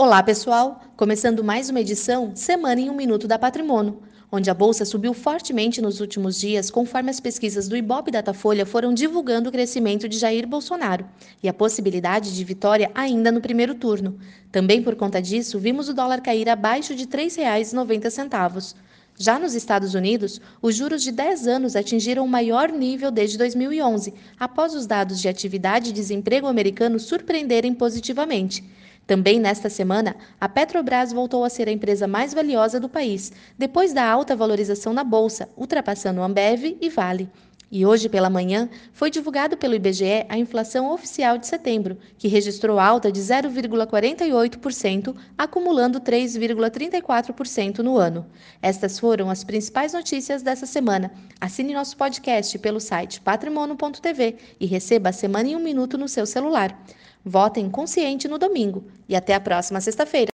Olá, pessoal! Começando mais uma edição Semana em um Minuto da Patrimônio, onde a bolsa subiu fortemente nos últimos dias, conforme as pesquisas do Ibope Datafolha foram divulgando o crescimento de Jair Bolsonaro e a possibilidade de vitória ainda no primeiro turno. Também por conta disso, vimos o dólar cair abaixo de R$ 3,90. Já nos Estados Unidos, os juros de 10 anos atingiram o maior nível desde 2011, após os dados de atividade e desemprego americano surpreenderem positivamente. Também nesta semana, a Petrobras voltou a ser a empresa mais valiosa do país, depois da alta valorização na bolsa, ultrapassando Ambev e Vale. E hoje pela manhã foi divulgado pelo IBGE a inflação oficial de setembro, que registrou alta de 0,48%, acumulando 3,34% no ano. Estas foram as principais notícias dessa semana. Assine nosso podcast pelo site patrimono.tv e receba a semana em um minuto no seu celular. Votem consciente no domingo e até a próxima sexta-feira.